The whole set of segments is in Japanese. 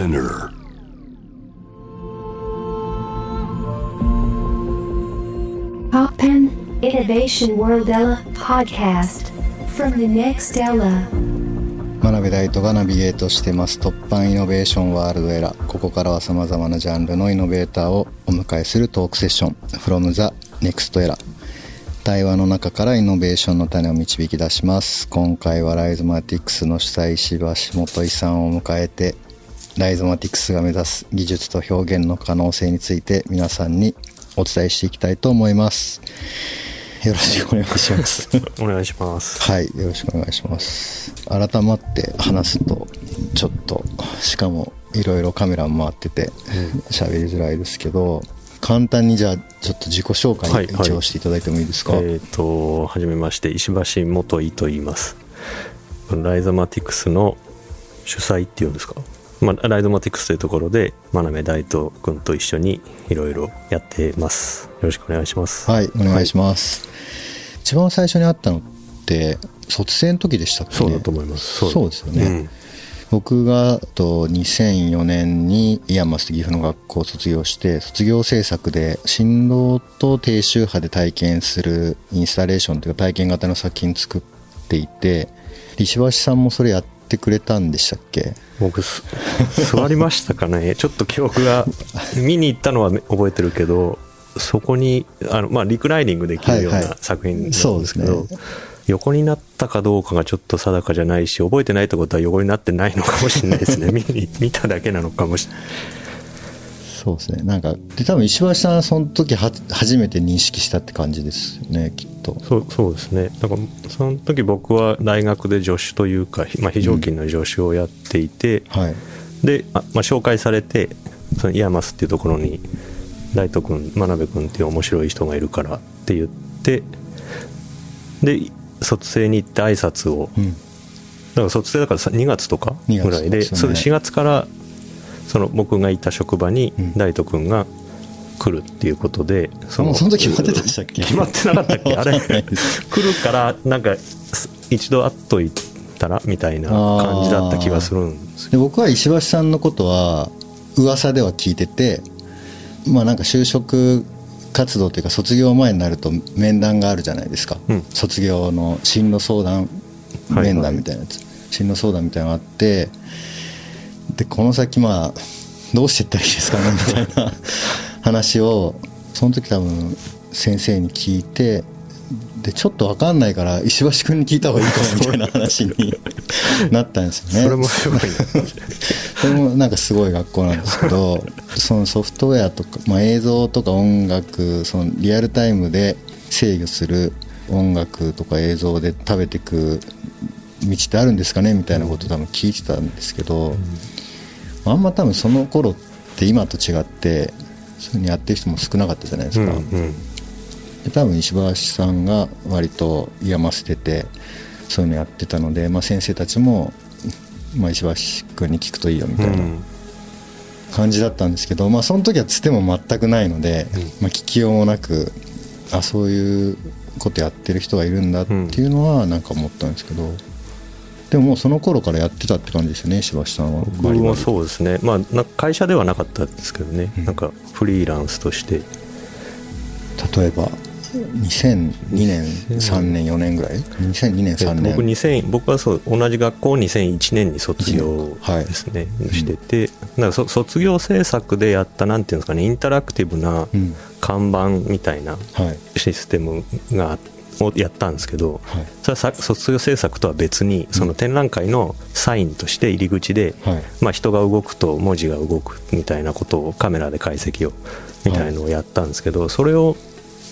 Spinner. Poppen Innovation World Ella Podcast. From the next Ella. 真鍋大斗がナビゲートしてます。突破イノベーションワールドエラー。ここからはさまざまなジャンルのイノベーターをお迎えするトークセッション。From the next era 対話の中からイノベーションの種を導き出します。今回はライゾマティクスの主催石橋元井さんを迎えてライゾマティクスが目指す技術と表現の可能性について皆さんにお伝えしていきたいと思いますよろしくお願いしますお願いします。はい、よろしくお願いします。改まって話すと、ちょっと、しかもいろいろカメラも回ってて、喋りづらいですけど、簡単にじゃあ、ちょっと自己紹介はいはい一応していただいてもいいですか、えっ、と、はじめまして、石橋元井と言います。Rhizomatiks の主催っていうんですか？まあ、 Rhizomatiks というところで、真鍋大度君と一緒にいろいろやってます。よろしくお願いします。はい、お願いします。一番最初に会ったのって、卒制の時でしたっけそうだと思います。そうですよね。僕がと2004年に IAMAS 岐阜の学校を卒業して卒業制作で振動と低周波で体験するインスタレーションというか体験型の作品作っていて石橋さんもそれやってくれたんでしたっけ？僕す 座りましたかね？ちょっと記憶が 見に行ったのは覚えてるけどそこにあの、まあ、リクライニングできるようない作品なんですけど、ね。横になったかどうかがちょっと定かじゃないし覚えてないってことは横になってないのかもしれないですね。見に見ただけなのかもしれないそうですね。なんかで多分石橋さんはその時は初めて認識したって感じですよねきっと。そうそうですね。だからその時僕は大学で助手というか、まあ、非常勤の助手をやっていて、はい。で、あまあ、紹介されてその IAMAS っていうところに大度君真鍋君っていう面白い人がいるからって言ってで卒制に行って挨拶をうん。だから卒制だからさ2月とかぐらい2でね。それ4月からその僕がいた職場にうん。大度君が来るっていうことでそもうその時決まってたんでしたっけ？決まってなかったっけ？あれ？来るからなんか一度会っといたらみたいな感じだった気がするんですよ。で僕は石橋さんのことは噂では聞いててまあなんか就職活動というか卒業前になると面談があるじゃないですか、うん。卒業の進路相談面談みたいなやつ、進路相談みたいなのがあってでこの先まあどうしていったらいいですかねみたいな話をその時多分先生に聞いてでちょっと分かんないから石橋君に聞いた方がいいかもみたいな話に なったんですよね。それもすごいな それもなんかすごい学校なんですけどそのソフトウェアとか、まあ、映像とか音楽そのリアルタイムで制御する音楽とか映像で食べていく道ってあるんですかねみたいなことを多分聞いてたんですけど、あんま多分その頃って今と違ってそういうふうにやってる人も少なかったじゃないですか。うんうん。で多分石橋さんが割と嫌ませててそういうのやってたので、まあ、先生たちも、まあ、石橋君に聞くといいよみたいな感じだったんですけど、まあ、その時はつても全くないので、まあ、聞きようもなくあそういうことやってる人がいるんだっていうのはなんか思ったんですけど、でももうその頃からやってたって感じですよね石橋さんは。僕もそうですね。まあなんか会社ではなかったですけどね、うん。なんかフリーランスとして。例えば2002年3年4年ぐらい？2002年3年。僕2000僕はそう同じ学校を2001年に卒業はい。ですね、してて。だからそ卒業制作でやったなんていうんですかねインタラクティブなうん。看板みたいなはい。システムがをやったんですけど、はい。それはさ卒業制作とは別にその展覧会のサインとして入り口で、はい。まあ、人が動くと文字が動くみたいなことをカメラで解析をみたいのをやったんですけど、それを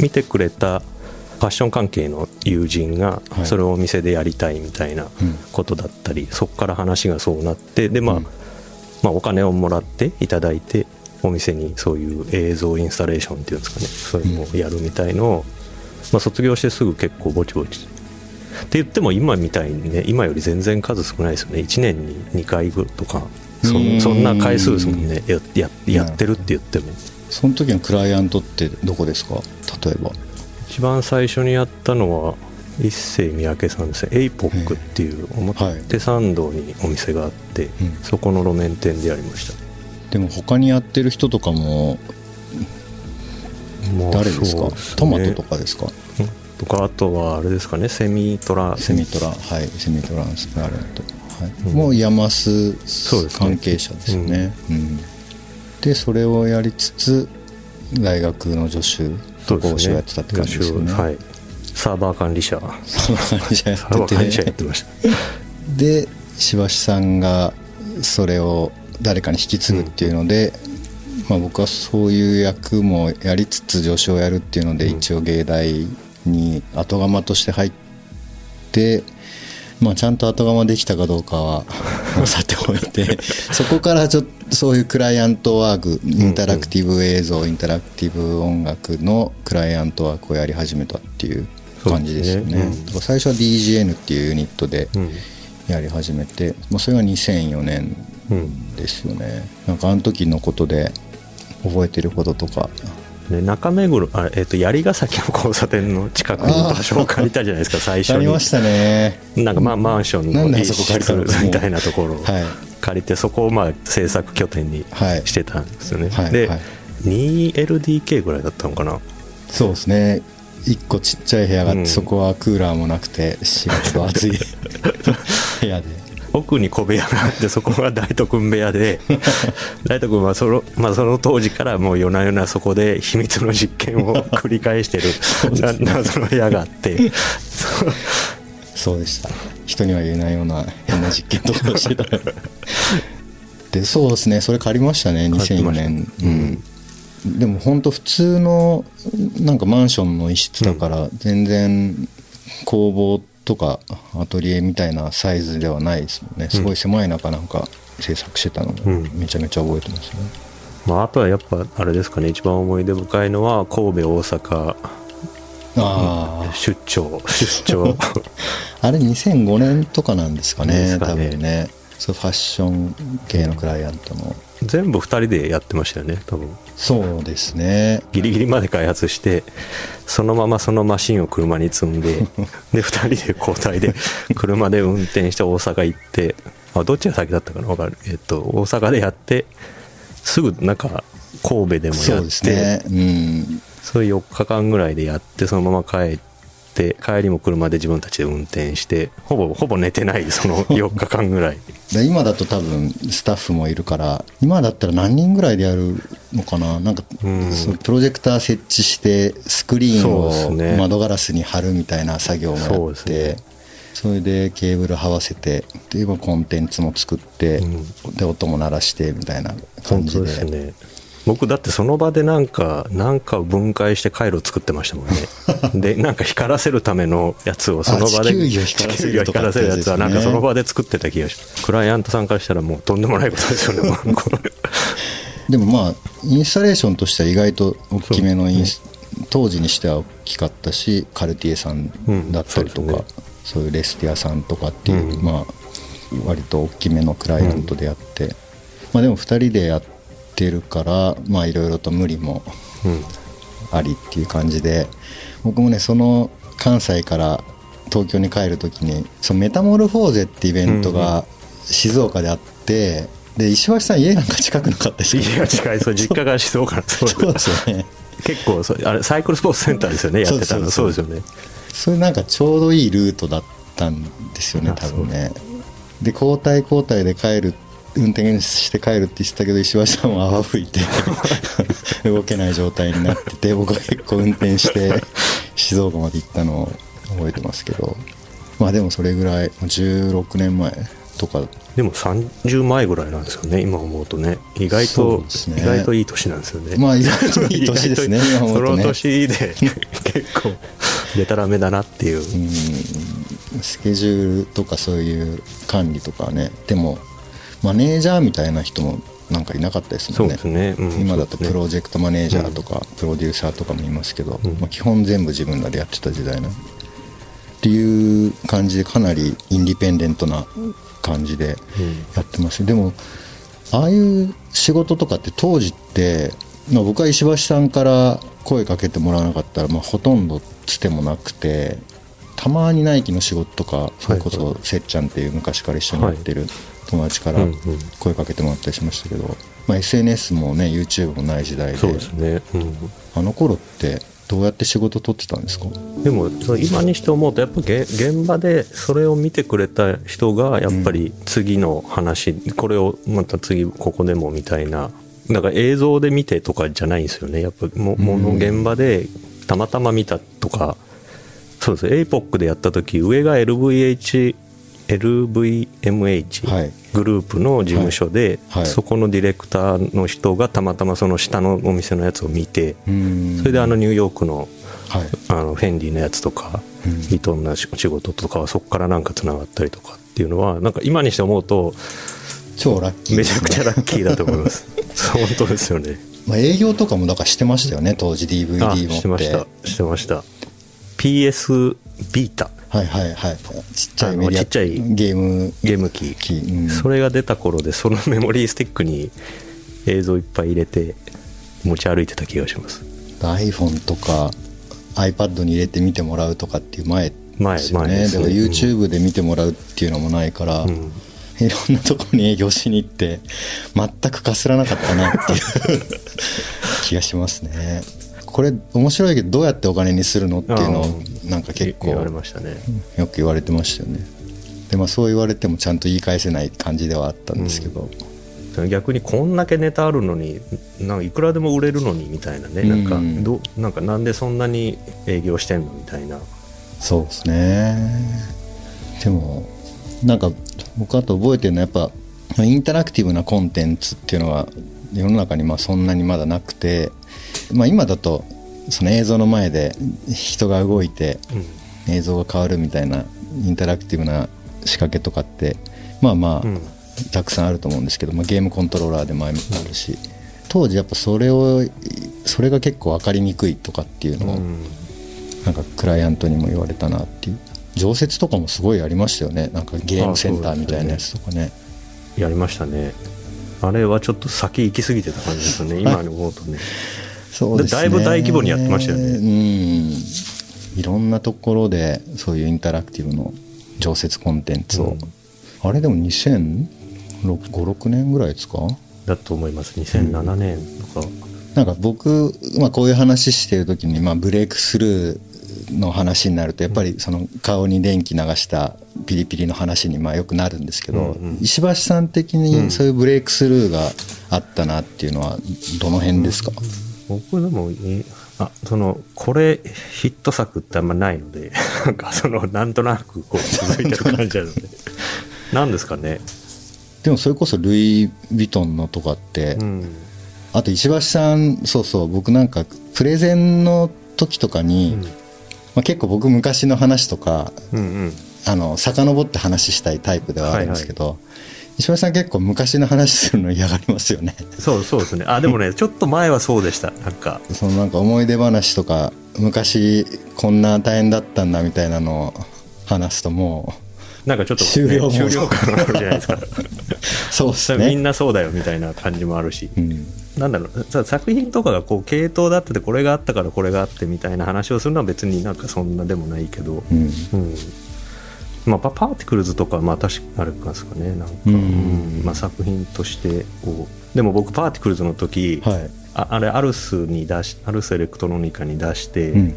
見てくれたファッション関係の友人がはい。それをお店でやりたいみたいなうん。ことだったり、そこから話がそうなってで、まあうん。まあ、お金をもらっていただいてお店にそういう映像インスタレーションっていうんですかねそういうのをやるみたいのを、まあ、卒業してすぐ結構ぼちぼち。って言っても今みたいにね今より全然数少ないですよね。1年に2回ぐとか。そそんな回数ですもんね。やややってるって言っても。その時のクライアントってどこですか？例えば。一番最初にやったのは一世三宅さんですね。エイポックっていう表参道にお店があって、うん。そこの路面店でやりました。でも他にやってる人とかもまあ誰ですか？そうすね。トマトとかですか？うん。とかあとはあれですかねセミトラ。セミトラ。はいセミトランスペアレント、はい。うん。もうヤマスそうですね。関係者ですよね。うん。でそれをやりつつ大学の助手と講師をやってたって感じですよね。はい。サーバー管理者。サーバー管理者やってました。でしばしさんがそれを誰かに引き継ぐっていうので、まあ、僕はそういう役もやりつつ助手をやるっていうので、うん。一応芸大に後釜として入って、まあ、ちゃんと後釜できたかどうかは さておいてそこからちょっとそういうクライアントワークインタラクティブ映像、インタラクティブ音楽のクライアントワークをやり始めたっていう感じですよね。ねうん。最初は DGN っていうユニットでうん。やり始めて、まあ、それが2004年うん。ですよね。なんかあの時のことで覚えてることとか。ね、中目黒あ、えっと槍ヶ崎の交差点の近くに場所を借りたじゃないですか最初に。ありましたね。なんかまあマンションの一室みたいなところをはい。借りてそこをまあ制作拠点にはい。してたんですよね、はいで、はい。2LDK ぐらいだったのかな？そうですね。一個ちっちゃい部屋があって、うん。そこはクーラーもなくて4月と暑い 部屋で奥に小部屋があってそこが大斗君部屋で 大斗君はその,、まあ、その当時からもう夜な夜なそこで秘密の実験を繰り返してるな謎の部屋があって。そうでした。人には言えないような変な実験とかをしてた。でそうですね。それ借りましたね2004年。うん。でも本当普通のなんかマンションの一室だから全然工房とかアトリエみたいなサイズではないですもんね。すごい狭い中なんか制作してたのうん。めちゃめちゃ覚えてますね、まあ、あとはやっぱあれですかね。一番思い出深いのは神戸大阪ああ出張。出張。あれ2005年とかなんですかね。ですかね。多分ね。そうファッション系のクライアントの全部2人でやってましたよね多分。そうですね。ギリギリまで開発してそのままそのマシンを車に積んで で2人で交代で車で運転して大阪行ってあどっちが先だったかな？分かる。えっと大阪でやってすぐなんか神戸でもやってそうですね。うん。それ4日間ぐらいでやってそのまま帰って帰りも車で自分たちで運転してほぼほぼ寝てない その4日間ぐらい。で今だと多分スタッフもいるから今だったら何人ぐらいでやるのかな？なんか、うん。そのプロジェクター設置してスクリーンを窓ガラスに貼るみたいな作業もやってね。それでケーブル這わせてで今コンテンツも作って、うん。で音も鳴らしてみたいな感じで。ですね僕だってその場でなんかなんかを分解して回路作ってましたもんね。でなんか光らせるためのやつをその場であ地球儀を光らせるやつはなんかその場で作ってた気がしますクライアントさんからしたらもうとんでもないことですよね でもまあインスタレーションとしては意外と大きめのインス、当時にしては大きかったしカルティエさんだったりとか、うんそう。そういうレスティアさんとかっていう、うん。まあ割と大きめのクライアントでやって、まあでも2人でやってるからまあいろいろと無理もうん。ありっていう感じで僕もねその関西から東京に帰る時にそのメタモルフォーゼってイベントうんうが静岡であって、で石橋さん家なんか近くなかったです家が近い。そう実家が静岡。なんですそうですよね。結構そうあれサイクルスポーツセンターですよねやってたの。そそそうそううですよね。それなんかちょうどいいルートだったんですよねあ多分ね。で交代交代で帰る運転して帰るって言ってたけど石橋さんは泡吹いて 動けない状態になってて僕は結構運転して 静岡まで行ったのを覚えてますけど。まあでもそれぐらい16年前とか。でも30前ぐらいなんですよね今思うとね。意外そと、ね。意外といい年なんですよね。まあ意外といい年ですね 今思うとね。その年で結構でたらめだなっていう、うん。スケジュールとかそういう管理とかねでもマネージャーみたいな人もなんかいなかったですもんね。ね。うん今だとプロジェクトマネージャーとか、プロデューサーとかもいますけど、うん。まあ、基本全部自分らでやってた時代なっていう感じでかなりインディペンデントな感じでやってます。でもああいう仕事とかって当時って、まあ、僕は石橋さんから声かけてもらわなかったら、まあ、ほとんどつてもなくてたまにナイキの仕事とかそれこそせっちゃんっていう昔から一緒にやってる友達からうんうん。声かけてもらったりしましたけど、まあ、SNS もね YouTube もない時代で。そうですね、うん、あの頃ってどうやって仕事取ってたんですか？でもその今にして思うとやっぱげ現場でそれを見てくれた人がやっぱり次の話、これをまた次ここでもみたいな。だから映像で見てとかじゃないんですよね。やっぱももの現場でたまたま見たとか。そうです。APOC でやった時上が LVH LVMH、はい。グループの事務所で、そこのディレクターの人がたまたまその下のお店のやつを見て、うん。それであのニューヨークのはい。あのフェンディのやつとか、うんヴィトンの仕事とかはそこからなんかつながったりとかっていうのはなんか今にして思うと超ラッキーめちゃくちゃラッキーだと思います。本当ですよね。まあ、営業とかもだからしてましたよね当時 DVD あ持って。してました。してました。PS ビータはいはいはい。ちっちゃいメディアちっちゃいゲーム。ゲーム機。機、うん。それが出た頃でそのメモリースティックに映像いっぱい入れて持ち歩いてた気がします。iPhone とか iPad に入れて見てもらうとかっていう前ですよ前前ねだからですね。うん YouTube で見てもらうっていうのもないから、うん。いろんなとこに営業しに行って全くかすらなかったなっていう 気がしますね。これ面白いけどどうやってお金にするのっていうのをあなんか結構言われましたね。よく言われてましたよね。でまあそう言われてもちゃんと言い返せない感じではあったんですけど、逆にこんだけネタあるのになんかいくらでも売れるのにみたいなね。なんかうんどなんかなんでそんなに営業してんのみたいな。そうですね。でもなんか僕あと覚えてるのはやっぱインタラクティブなコンテンツっていうのは世の中にまあそんなにまだなくて、まあ、今だとその映像の前で人が動いて映像が変わるみたいなインタラクティブな仕掛けとかってまあまあ、うん。たくさんあると思うんですけど、まあ、ゲームコントローラーでもあるし当時やっぱそれをそれが結構分かりにくいとかっていうのを、うん。なんかクライアントにも言われたなっていう。常設とかもすごいありましたよね。なんかゲームセンターみたいなやつとかね。やりましたね。あれはちょっと先行き過ぎてた感じですよね。今に思うとねそうですね。だいぶ大規模にやってましたよね。うん。いろんなところでそういうインタラクティブの常設コンテンツを、うん。あれでも2056年ぐらいですか？だと思います。2007年とか、なんか僕、まあ、こういう話してる時に、まあ、ブレイクスルーの話になるとやっぱりその顔に電気流したピリピリの話にまあよくなるんですけど、うんうん。石橋さん的にそういうブレイクスルーがあったなっていうのはどの辺ですか、僕でもいあそのこれヒット作ってあんまないので なんかそのなんとなくこう続いてる感じなので。なんですかね？でもそれこそルイ・ヴィトンのとかって、うんあと石橋さんそうそう僕なんかプレゼンの時とかに、うん。まあ、結構僕昔の話とかうんうん。あの遡って話したいタイプではあるんですけど、石橋さん結構昔の話するの嫌がりますよね。そうそうですね。あでもね ちょっと前はそうでした。なんか。そのなんか思い出話とか昔こんな大変だったんだみたいなのを話すともなんかちょっと、ね、終了も終了感があるじゃないですか。う そうですみんね、なそうだよみたいな感じもあるし、うん、なんだろう。さ作品とかがこう系統だっててこれがあったからこれがあってみたいな話をするのは別になんかそんなでもないけど、うん。うんまあ、パパーティクルズとかまあ確かあれかですかね。なんか、うん。うん。まあ、作品としてこうでも僕パーティクルズの時、はい、ああれアルスに出しアルスエレクトロニカに出して、うん。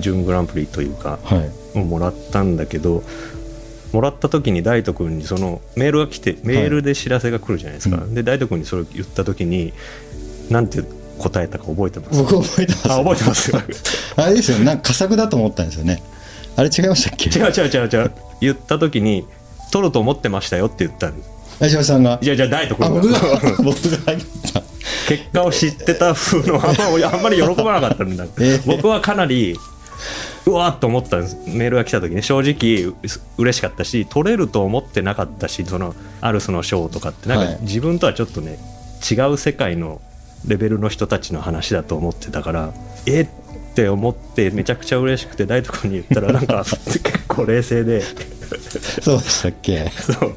準グランプリというかはい。をもらったんだけどもらった時に大度君にそのメールが来てメールで知らせが来るじゃないですか、うん。で大度君にそれを言った時になんて答えたか覚えてます？僕覚えてます。あ覚えてますよ。あれですよなんか佳作だと思ったんですよね。あれ違いましたっけ？違う違う違う違う言った時に取ると思ってましたよって言ったんですさんが。いやじゃあ大斗あ君僕が。が 僕が入った。結果を知ってた風のあんまあんまり喜ばなかったんだ、えー。僕はかなりうわーっと思ったんです。メールが来た時ね正直う嬉しかったし取れると思ってなかったしそのアルスの賞とかって。なんはい。か自分とはちょっとね違う世界のレベルの人たちの話だと思ってたからえって思ってめちゃくちゃ嬉しくて大斗君に言ったらなんか 結構冷静で。そうでしたっけ？そう。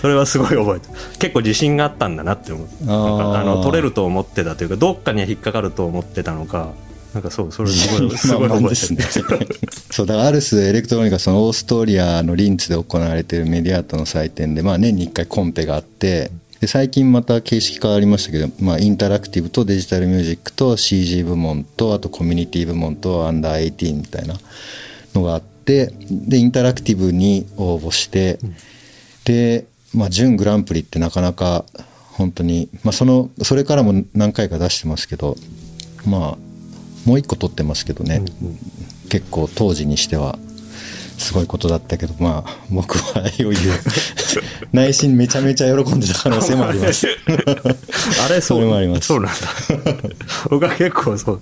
それはすごい覚えてる。結構自信があったんだなって思うなんあの取れると思ってたというかどっかには引っかかると思ってたのか。なんかそうそれすごい すごい覚えてる。ですね。そうだからアルスエレクトロニカそのオーストリアのリンツで行われているメディアートの祭典で、まあ、年に1回コンペがあってで最近また形式変わりましたけど、まあ、インタラクティブとデジタルミュージックと CG 部門とあとコミュニティ部門とアンダー18みたいなのがあってでインタラクティブに応募して、で、まあ、準グランプリってなかなか本当に、まあ、そのそれからも何回か出してますけどまあもう一個取ってますけどね、結構当時にしてはすごいことだったけどまあ僕は余裕。内心めちゃめちゃ喜んでた可能性もあります。あれそうそれもあります。そうなんだ。僕は結構そう。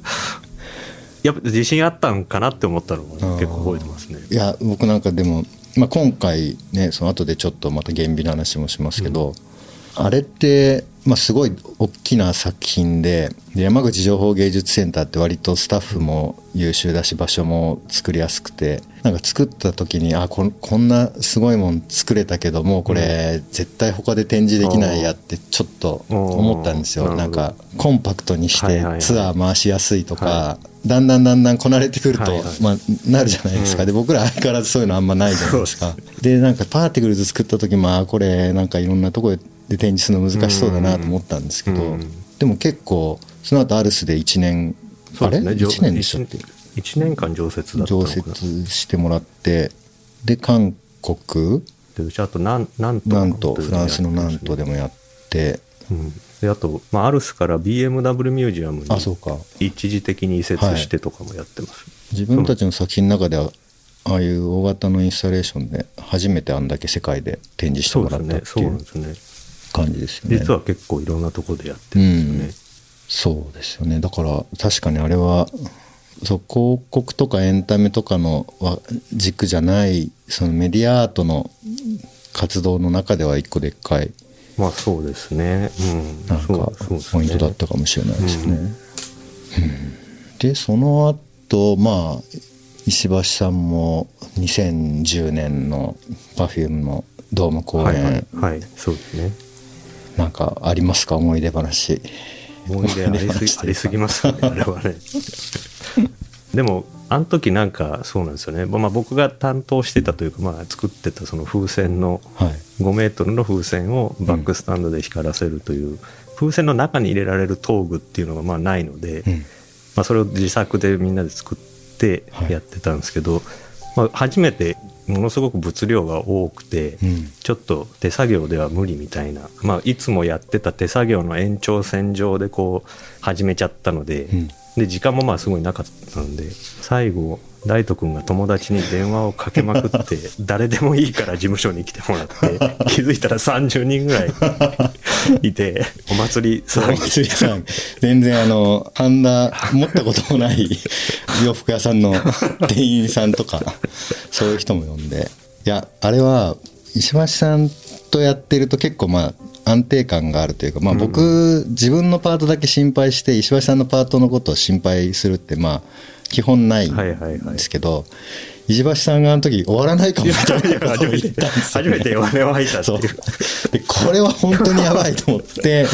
やっぱ自信あったんかなって思ったのも結構覚えてますね。いや僕なんかでも、まあ、今回ねその後でちょっとまた厳美な話もしますけど、あれって、まあ、すごい大きな作品でで山口情報芸術センターって割とスタッフも優秀だし場所も作りやすくてなんか作った時にあこんこんなすごいもん作れたけどもうこれ絶対他で展示できないやってちょっと思ったんですよ。なんかコンパクトにしてツアー回しやすいとか、はだんだんだんだんこなれてくると、はいはい。まあ、なるじゃないですか、で僕ら相変わらずそういうのあんまないじゃないですか。でなんかパーティクルズ作った時まあこれなんかいろんなとこで展示するの難しそうだなと思ったんですけど、うん。でも結構その後アルスで1年あれ？上1年でしたっけ？一年間常設だったの常設してもらってで韓国でうちあとなんなんとなんとフランスのなんとでもやってうん、であと、まあ、アルスから BMW ミュージアムに一時的に移設してとかもやってます、自分たちの作品の中ではああいう大型のインスタレーションで初めてあんだけ世界で展示してもらったっていう。ね。そうなんですね感じですよね。実は結構いろんなところでやってるんですよね、そうですよね。だから確かにあれはそう広告とかエンタメとかのわ軸じゃないそのメディアアートの活動の中では一個でっかいまあそうですね。うん。なんかポイントだったかもしれないですね。うん。でその後まあ石橋さんも2010年の Perfume のドーム公演、はいはい。はい。そうですねなんかありますか？思い出話。思い出ありすぎ ますよね あれはね。でもあの時なんかそうなんですよね、まあ、僕が担当してたというか、まあ、作ってたその風船のはい。5メートルの風船をバックスタンドで光らせるという、風船の中に入れられる陶具っていうのがまあないので、うん。まあ、それを自作でみんなで作ってはい。やってたんですけど、まあ、初めてものすごく物量が多くて、うん。ちょっと手作業では無理みたいな、まあ、いつもやってた手作業の延長線上でこう始めちゃったので,、うん。で時間もまあすごいなかったので最後大斗君が友達に電話をかけまくって 誰でもいいから事務所に来てもらって気づいたら30人ぐらい いて。お祭りお騒ぎ祭りさん。全然あのあんな持ったこともない洋服屋さんの店員さんとかそういう人も呼んで。いやあれは石橋さんとやってると結構まあ安定感があるというか、まあ、僕、自分のパートだけ心配して石橋さんのパートのことを心配するってまあ基本ないんはいはいはい。ですけど、石橋さんがあの時終わらないかも。みたいなことを言ったんですよ、ね、初めて弱音を吐いたってそいう。う。でこれは本当にやばいと思って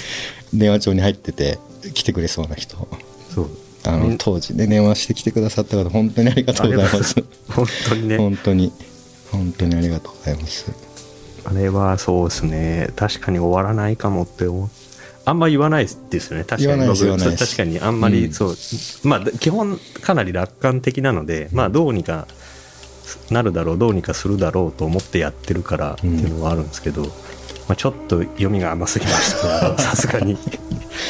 電話帳に入ってて来てくれそうな人。そう。あの当時ね電話してきてくださった方本当にありがとうございます。本当にね。本当に本当にありがとうございます。あれはそうですね。確かに終わらないかもって思うあんま言わないですよね。確かに。僕確かにあんまり、うん。そうまあ基本かなり楽観的なのでまあどうにかなるだろうどうにかするだろうと思ってやってるからっていうのはあるんですけど、まあ、ちょっと読みが甘すぎましたね。さすがに。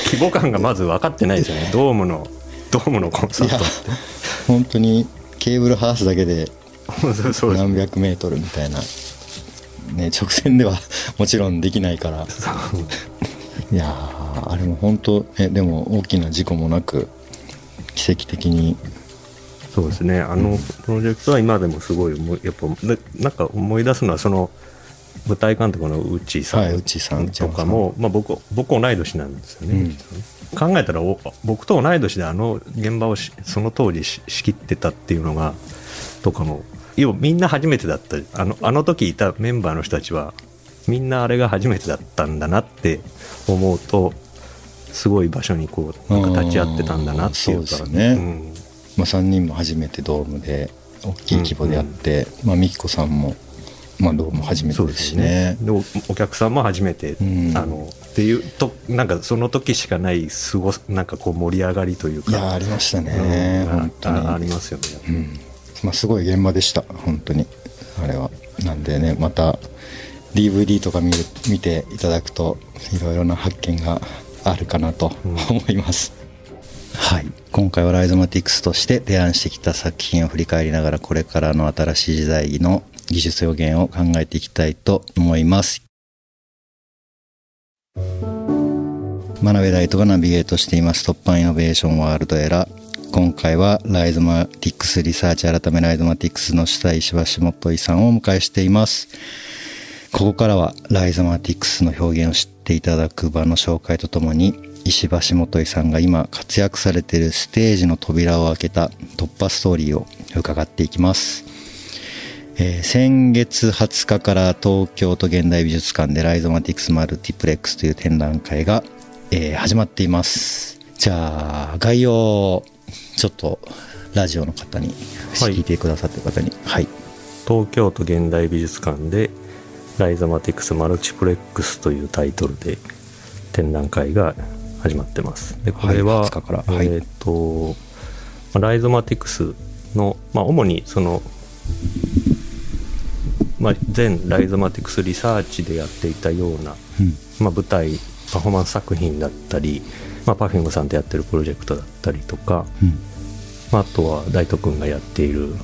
規模感がまず分かってないですよね。ドームのドームのコンサート本当にケーブルハウスだけで 何百メートルみたいなね直線ではもちろんできないからいやーあれも本当えでも大きな事故もなく奇跡的に。そうですね、あのプロジェクトは今でもすごいやっぱ、ななんか思い出すのは、その舞台監督の内さん。はい内さんとかも、まあ、僕、僕、同い年なんですよね、考えたらお、僕と同い年であの現場をしその当時し仕切ってたっていうのが、とかも、要はみんな初めてだった、あのあの時いたメンバーの人たちは、みんなあれが初めてだったんだなって思うと、すごい場所にこうなんか立ち会ってたんだなっていうか。そうん。まあ、3人も初めてドームで大きい規模でやって、まあ、美紀子さんも、まあ、ドーム初めてでそうですすね。ねでおお客さんも初めて、うん。あのっていうとなんかその時しかないすごなんかこう盛り上がりというか。いやありましたね、うん。本当に。あありますよね、うん。まあ、すごい現場でした。本当に。あれは。なんでねまた DVD とか見る見ていただくといろいろな発見があるかなとうん。思います、はい。今回はライゾマティクスとして提案してきた作品を振り返りながらこれからの新しい時代の技術表現を考えていきたいと思います。真鍋大斗がナビゲートしています突破イノベーションワールドエラー。今回はライゾマティクスリサーチ改めライゾマティクスの主催石橋元井さんをお迎えしていますここからはライゾマティクスの表現を知っていただく場の紹介とともに石橋元井さんが今活躍されているステージの扉を開けた突破ストーリーを伺っていきます。えー先月20日から東京都現代美術館でライゾマティクスマルティプレックスという展覧会が、えー始まっています。じゃあ概要をちょっとラジオの方に、はい。聞いてくださってる方に。はい。東京都現代美術館で「ライザマティクスマルチプレックス」というタイトルで展覧会が始まってます。でこれは、はい20日から。はい。えっ、とまあライゾマティクスの、まあ、主にその、まあ、全ライゾマティクスリサーチでやっていたような、うん。まあ、舞台パフォーマンス作品だったり、まあ、Perfume さんとやってるプロジェクトだったりとか、うん。まあ、あとは大斗くんがやっている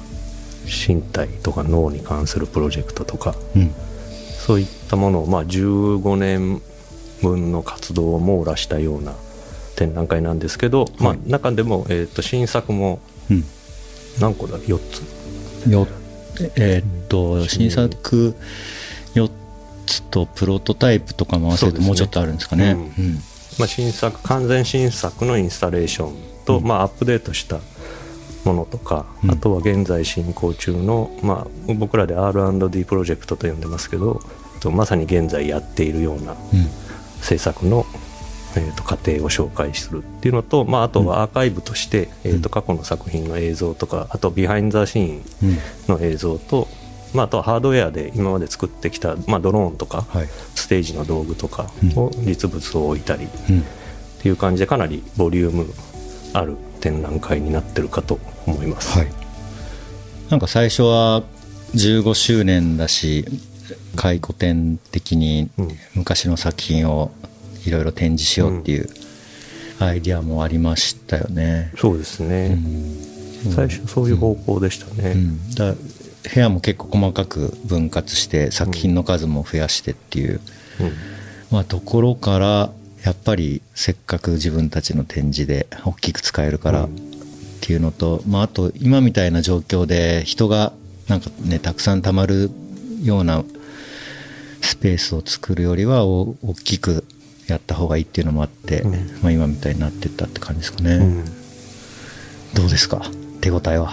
身体とか脳に関するプロジェクトとかうんそういったものを、まあ、15年分の活動を網羅したような展覧会なんですけど、まあ、中でも、えー、と新作もうん。何個だ4つ。よえーっと新作4つとプロトタイプとかも合わせるとそうですね。もうちょっとあるんですかね。うん。うん。まあ、新作完全新作のインスタレーションと、うん。まあ、アップデートしたものとか、うん。あとは現在進行中の、まあ、僕らで R&D プロジェクトと呼んでますけどとまさに現在やっているようなうん。制作の、えー、と過程を紹介するっていうのと、まあ、あとはアーカイブとして、えー、と過去の作品の映像とかあとビハインド・ザ・シーンうん。の映像と、まあ、あとはハードウェアで今まで作ってきた、まあ、ドローンとか、はい。ステージの道具とかを実物を置いたり、うん。っていう感じでかなりボリュームある展覧会になってるかと思います。はい。なんか最初は15周年だし回顧展的にうん。昔の作品をいろいろ展示しようっていうアイディアもありましたよね。そうですうね、ん。最初そういう方向でしたね。うん。だ部屋も結構細かく分割して作品の数も増やしてっていう、うん。まあ、ところからやっぱりせっかく自分たちの展示で大きく使えるからっうんていうのと、まあ、あと今みたいな状況で人がなんかねたくさんたまるようなスペースを作るよりはお大きくやった方がいいっていうのもあって、うん。まあ、今みたいになってったって感じですかね、うん。どうですか？手応えは？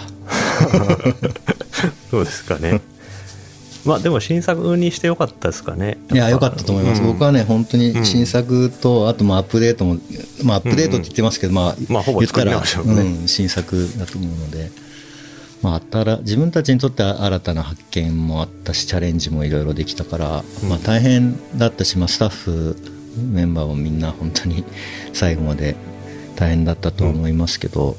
そうですかね。まあでも新作にしてよかったですかね。いや良かったと思います、うん。僕はね本当に新作と、あとまあアップデートもまあアップデートって言ってますけど、まあまあほぼ言ったら、作り直しね。うん、新作だと思うので、まあ、新自分たちにとっては新たな発見もあったしチャレンジもいろいろできたから、うん。まあ、大変だったし、まあ、スタッフメンバーもみんな本当に 最後まで大変だったとは思いますけど、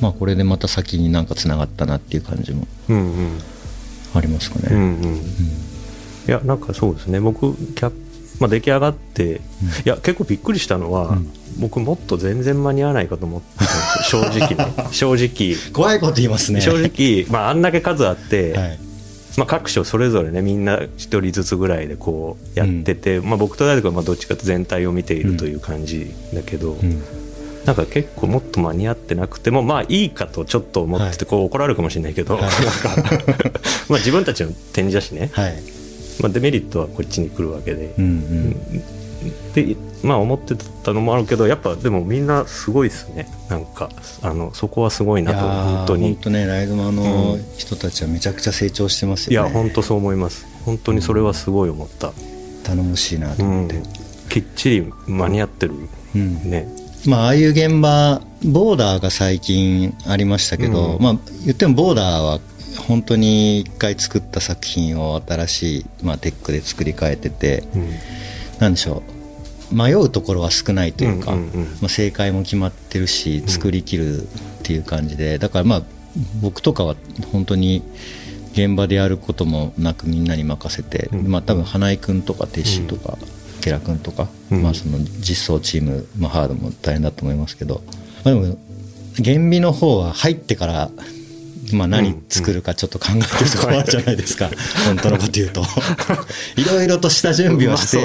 まあこれでまた先になんかつながったなっていう感じもうんうんありますかね。うんうん。いやなんかそうですね。僕キャまあ、出来上がって、いや結構びっくりしたのは、うん。僕もっと全然間に合わないかと思ってたんですよ。正直ね。正直。怖いこと言いますね。正直、まあ、あんだけ数あって、はい。まあ、各所それぞれねみんな一人ずつぐらいでこうやってて、まあ、僕と大工はまあどっちかと全体を見ているという感じだけど、うんなんか結構もっと間に合ってなくてもまあいいかとちょっと思ってて、こう怒られるかもしれないけど、はい。まあ自分たちの展示だしね、はい。まあ、デメリットはこっちに来るわけで、うんうん。でまあ思ってたのもあるけどやっぱでもみんなすごいですね。なんかあのそこはすごいなと本当に。本当ねライドマのうん。人たちはめちゃくちゃ成長してますいよね。や本当そう思います。本当にそれはすごい思った、頼もしいなと思って、うん。きっちり間に合ってる、うん。ねまあ、ああいう現場ボーダーが最近ありましたけど、うん。まあ、言ってもボーダーは本当に一回作った作品を新しい、まあ、テックで作り変えててうん。なんでしょう迷うところは少ないというか、うんうんうんまあ、正解も決まってるし作りきるっていう感じでだからまあ僕とかは本当に現場でやることもなくみんなに任せて、うん。まあ多分花井君とか鉄心とか、ケラ君とか、うん。まあその実装チーム、まあ、ハードも大変だと思いますけど、まあ、でも原美の方は入ってからまあ、何作るかちょっと考えてるところあるじゃないですか、本当のこと言うと。いろいろとした準備をして、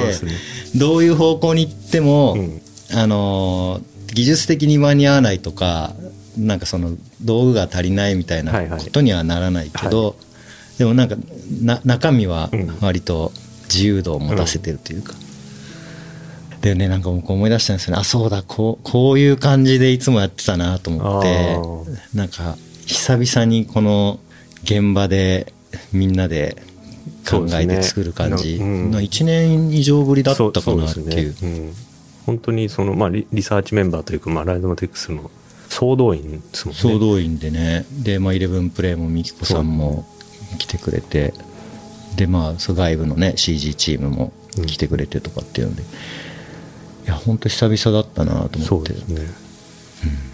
どういう方向に行っても、うん。あのー技術的に間に合わないとかなんかその道具が足りないみたいなことにはならないけど、でもなんかな中身は割と自由度を持たせてるというか。でね、なんか僕思い出したんですよね。あそうだこうこういう感じでいつもやってたなと思って。あなんか久々にこの現場でみんなで考えて作る感じねうん。の1年以上ぶりだったかなっていう。そうね。うん、本当にその、まあ、リリサーチメンバーというか、まあ、ライドマテックスの総動員ですもんね。総動員でね。で、まあ、イレブンプレイもミキコさんも来てくれて。でまあ外部のね CG チームも来てくれてとかっていうので、いや本当久々だったなと思って。そうですね。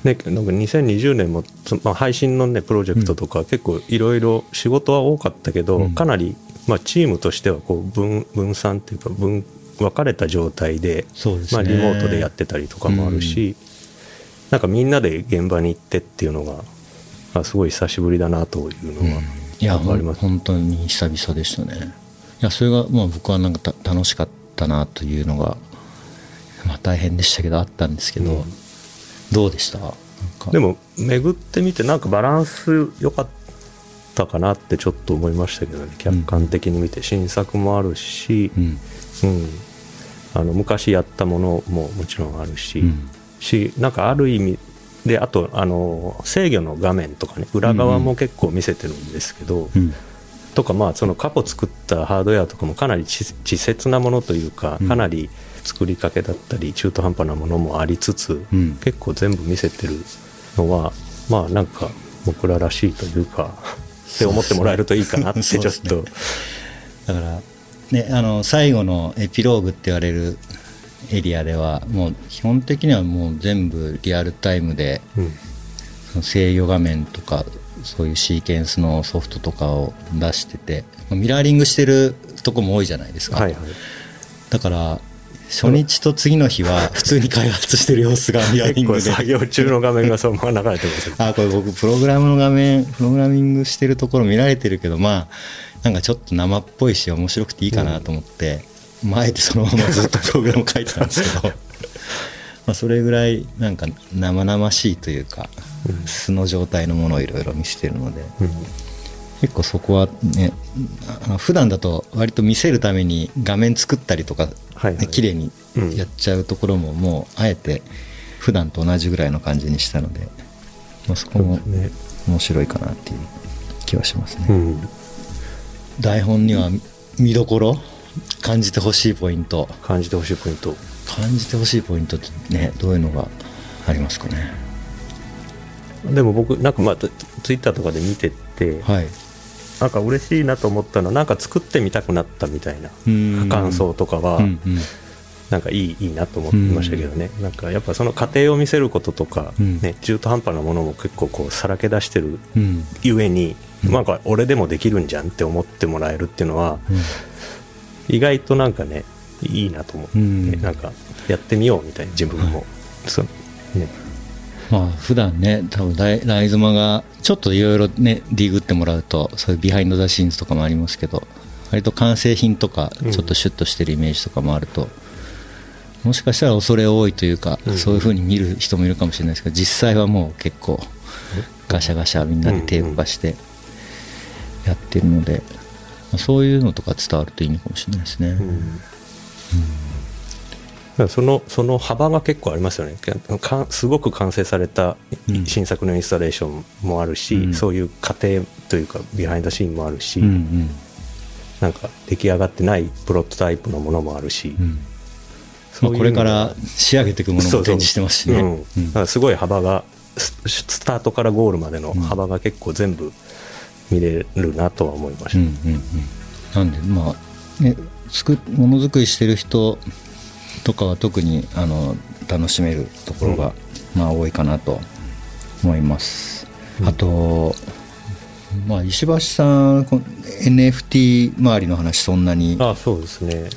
ね、なんか2020年も、そまあ、配信のねプロジェクトとか結構いろいろ仕事は多かったけど、うん。かなり、まあ、チームとしてはこう分分散っていうか分分かれた状態でそうですね。まあ、リモートでやってたりとかもあるし、なんかみんなで現場に行ってっていうのがあすごい久しぶりだなというのは、いやあります。本当に久々でしたね。いやそれがまあ僕はなんかた楽しかったなというのが、まあ、大変でしたけどあったんですけど、うん。どうでした？でも巡ってみてなんかバランス良かったかなってちょっと思いましたけどね。客観的に見て新作もあるし、うん。うん、あの昔やったものももちろんあるし,、うん。しなんかある意味であとあの制御の画面とかね裏側も結構見せてるんですけど、うん。とかまあその過去作ったハードウェアとかもかなり稚稚拙なものというかうん。かなり作りかけだったり中途半端なものもありつつ、うん。結構全部見せてるのはまあなんか僕ららしいというか って思ってもらえるといいかなってちょっと。ねだからねあの最後のエピローグって言われるエリアではもう基本的にはもう全部リアルタイムでうん。その制御画面とかそういうシーケンスのソフトとかを出しててまあミラーリングしてるとこも多いじゃないですか、はいはい。だから初日と次の日は普通に開発してる様子がミラーリングで。作業中の画面がそのまま流れてますあこれ僕プログラムの画面プログラミングしてるところ見られてるけどまあなんかちょっと生っぽいし面白くていいかなと思って、まああえてそのままずっとプログラム書いてたんですけど。まあそれぐらいなんか生々しいというか、素の状態のものをいろいろ見せてるので。うん。結構そこはねあの普段だと割と見せるために画面作ったりとか、ねはいはい。綺麗にやっちゃうところももうあえて普段と同じぐらいの感じにしたので、まあ、そこも面白いかなっていう気はしますね、うん。台本には見どころ？感じてほしいポイント。感じてほしいポイント。感じてほしいポイントってねどういうのがありますかね？でも僕なんかまあツツイッターとかで見てて、はいなんか嬉しいなと思ったのはなんか作ってみたくなったみたいなうん。感想とかはうんうん。なんかいいいいなと思ってましたけどね、なんかやっぱその過程を見せることとか、うん。ね、中途半端なものも結構こうさらけ出してるうん。ゆえに、うん。なんか俺でもできるんじゃんって思ってもらえるっていうのはうん。意外となんかねいいなと思って、うん。なんかやってみようみたいな自分も、そう。ねまあ普段ね多分ライ、ライゾマがちょっといろいろねディグってもらうとそういう behind the scenes とかもありますけど割と完成品とかうん。ちょっとシュッとしてるイメージとかもあると、もしかしたら恐れ多いというか、うん。そういう風に見る人もいるかもしれないですけど実際はもう結構ガシャガシャみんなで手動かしてやってるので、まあそういうのとか伝わるといいのかもしれないですね。うんそのその幅が結構ありますよね。かすごく完成されたうん。新作のインスタレーションもあるし、うん。そういう過程というかビハインドシーンもあるし、うんうん。なんか出来上がってないプロトタイプのものもあるし、うん。まあ、これから仕上げていくものも展示してますしね。そうん。だからすごい幅がススタートからゴールまでの幅が結構全部見れるなとは思いました、うんうんうん。なんでまあねつくものづくりしてる人とかは特にあの楽しめるところが、まあ多いかなと思います、うん。あとまあ石橋さん NFT 周りの話そんなにあそうですね。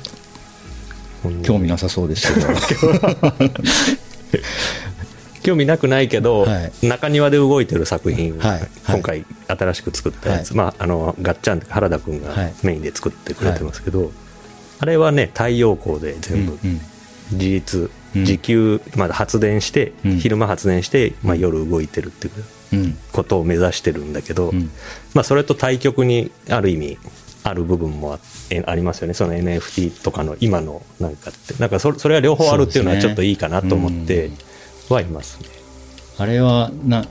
興味なさそうですけど。興味なくないけど、はい。中庭で動いてる作品、はい。はい。今回新しく作ったやつ、はい。まああのガッチャンって原田君がはい。メインで作ってくれてますけど、あれはね太陽光で全部。自立、うん。自給、まあ、発電して、うん。昼間発電して、まあ、夜動いてるっていううん。ことを目指してるんだけど、うん。まあ、それと対極にある意味ある部分もあえありますよね。その NFT とかの今のなんかって。なんかそそれは両方あるっていうのはちょっといいかなと思ってはいますね。あれはな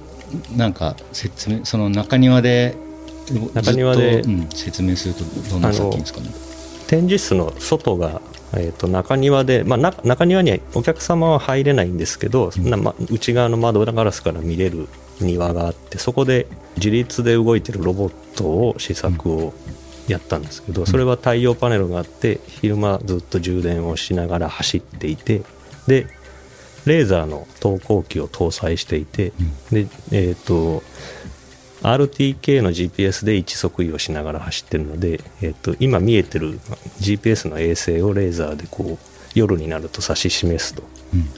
なんか説明その中庭で中庭でうん説明するとどんな作品ですかね展示室の外が、えー、と中庭で、まあ、な中庭にはお客様は入れないんですけど、なま、内側の窓ガラスから見れる庭があってそこで自立で動いてるロボットを試作をやったんですけど、それは太陽パネルがあって昼間ずっと充電をしながら走っていてでレーザーの投光器を搭載していて、でえっ、と RTK の GPS で位置測位をしながら走ってるので、えっと今見えてる GPS の衛星をレーザーでこう夜になると指し示すとうん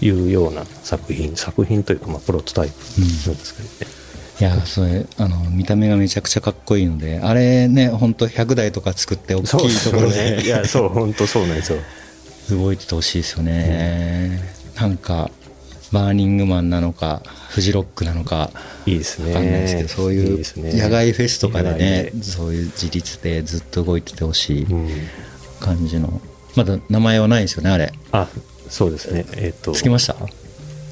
いうような作品作品というかまあプロトタイプなんですけどね、いやそれあの見た目がめちゃくちゃかっこいいのであれね本当100台とか作って大きいところよね。でいやそう本当そうなんですよ。動いててほしいですよね、なんかバーニングマンなのかフジロックなのかいいですね。わかんないですけどそういう野外フェスとかでねそういう自立でずっと動いててほしいうん。感じの。まだ名前はないんですよねあれ。あそうですね。えっ、と。つけました？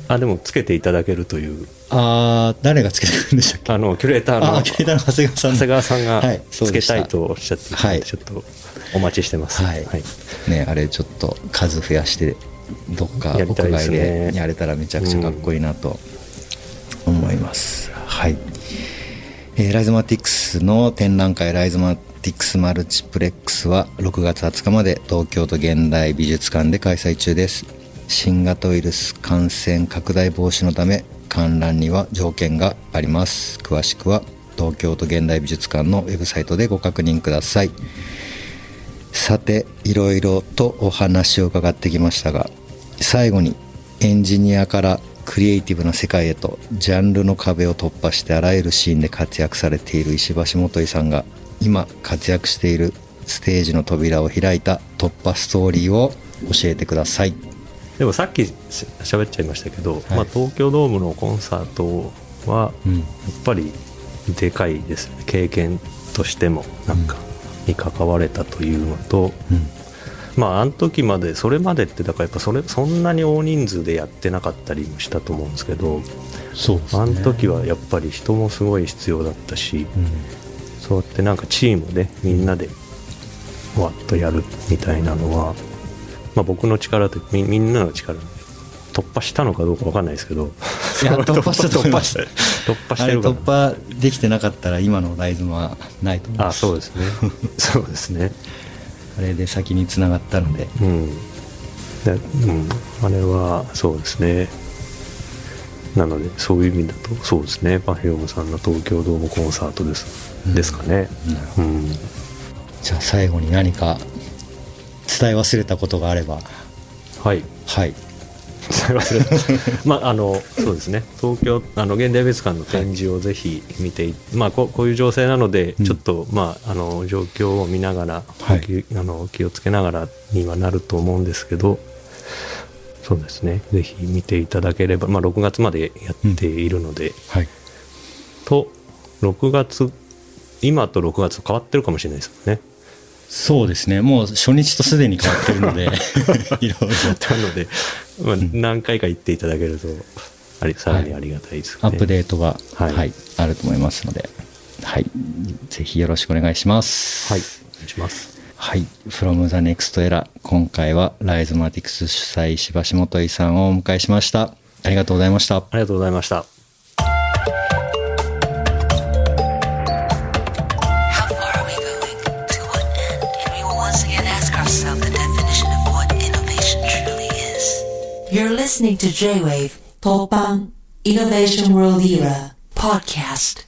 あでもつけていただけるという。あー誰がつけてくるんでしたっけ？あのキュレーターの。キュレーターの長谷川さん。長谷川さんがはいつけたたいとおっしゃってはい。ちょっとお待ちしてます。はい、ねあれちょっと数増やしてどっか屋外でやれたらめちゃくちゃかっこいいなと思います、はい、えーライゾマティクスの展覧会ライゾマティクスマルチプレックスは6月20日まで東京都現代美術館で開催中です。新型ウイルス感染拡大防止のため観覧には条件があります。詳しくは東京都現代美術館のウェブサイトでご確認くださいさていろいろとお話を伺ってきましたが最後にエンジニアからクリエイティブな世界へとジャンルの壁を突破してあらゆるシーンで活躍されている石橋元井さんが今活躍しているステージの扉を開いた突破ストーリーを教えてください。でもさっきし喋っちゃいましたけど、まあ、東京ドームのコンサートはうん。やっぱりでかいですよね。経験としてもなんかに関われたというのと、うん。まああの時までそれまでってだからやっぱそれそんなに大人数でやってなかったりもしたと思うんですけどそうね。あの時はやっぱり人もすごい必要だったし、うん。そうやってなんかチームでみんなでわっとやるみたいなのは、まあ、僕の力でみみんなの力で突破したのかどうかわかんないですけどいや突破した突破し突破してるか突破できてなかったら今のライズムはないと思います。あそうですね。そうですね。あれで先に繋がったので。うん。でうん。あれはそうですね。なのでそういう意味だとそうですね。パフュームさんの東京ドームコンサートです、ですかね。うん。じゃあ最後に何か伝え忘れたことがあれば。はい。はい忘れた。まああのそうですね。東京あの現代美術館の展示をぜひ見てい、まあこうこういう情勢なので、うん。ちょっとまああの状況を見ながら、はい。気あの気をつけながらにはなると思うんですけどそうですね。ぜひ見ていただければまあ6月までやっているので、はい。と6月今と6月変わってるかもしれないですよねそうですねもう初日とすでに変わってるので いろいろなので、まあ、何回か行っていただけるとありさらにありがたいですね、アップデートが、ははいいあると思いますので、はい、ぜひよろしくお願いします。はいお願いしますはい。from the next era 今回はライズマティクス主催柴下元井さんをお迎えしました。ありがとうございました。ありがとうございました。You're listening to J-Wave 東版 Innovation World Era podcast.